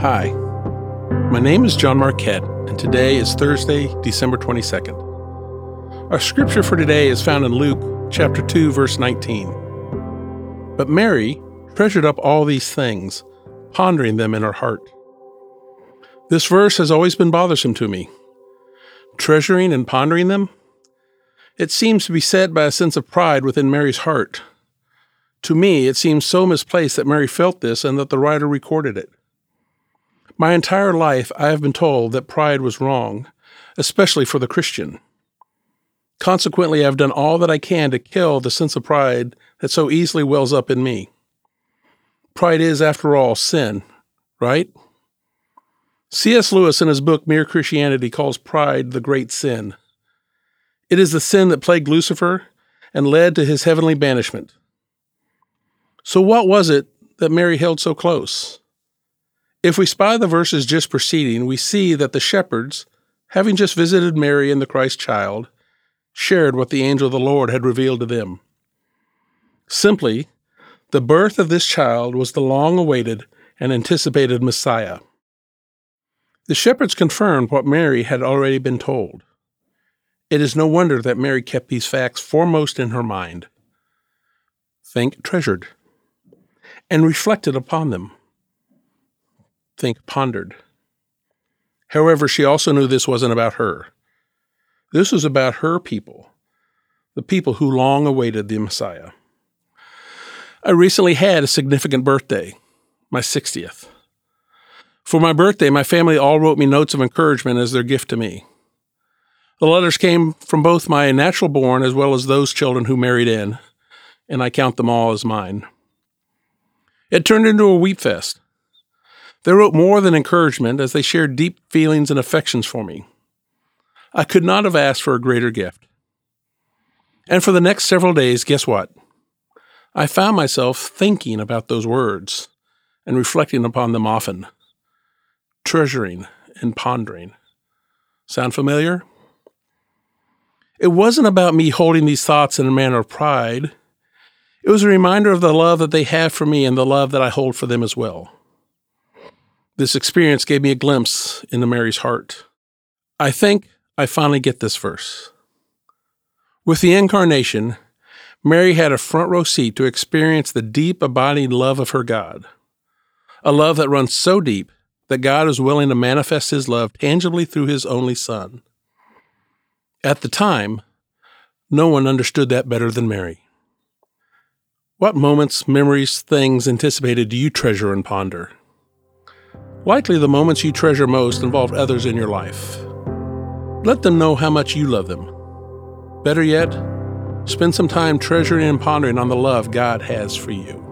Hi, my name is John Marquette, and today is Thursday, December 22nd. Our scripture for today is found in Luke chapter 2, verse 19. But Mary treasured up all these things, pondering them in her heart. This verse has always been bothersome to me. Treasuring and pondering them? It seems to be said by a sense of pride within Mary's heart. To me, it seems so misplaced that Mary felt this and that the writer recorded it. My entire life, I have been told that pride was wrong, especially for the Christian. Consequently, I've done all that I can to kill the sense of pride that so easily wells up in me. Pride is, after all, sin, right? C.S. Lewis, in his book Mere Christianity, calls pride the great sin. It is the sin that plagued Lucifer and led to his heavenly banishment. So, what was it that Mary held so close? If we spy the verses just preceding, we see that the shepherds, having just visited Mary and the Christ child, shared what the angel of the Lord had revealed to them. Simply, the birth of this child was the long awaited and anticipated Messiah. The shepherds confirmed what Mary had already been told. It is no wonder that Mary kept these facts foremost in her mind. Think treasured, and reflected upon them think pondered. However, she also knew this wasn't about her. This was about her people, the people who long awaited the Messiah. I recently had a significant birthday, my 60th. For my birthday, my family all wrote me notes of encouragement as their gift to me. The letters came from both my natural born as well as those children who married in, and I count them all as mine. It turned into a weep fest. They wrote more than encouragement as they shared deep feelings and affections for me. I could not have asked for a greater gift. And for the next several days, guess what? I found myself thinking about those words and reflecting upon them often, treasuring and pondering. Sound familiar? It wasn't about me holding these thoughts in a manner of pride. It was a reminder of the love that they have for me and the love that I hold for them as well. This experience gave me a glimpse into Mary's heart. I think I finally get this verse. With the incarnation, Mary had a front row seat to experience the deep, abiding love of her God. A love that runs so deep that God is willing to manifest his love tangibly through his only Son. At the time, no one understood that better than Mary. What moments, memories, things anticipated do you treasure and ponder? Likely the moments you treasure most involve others in your life. Let them know how much you love them. Better yet, spend some time treasuring and pondering on the love God has for you.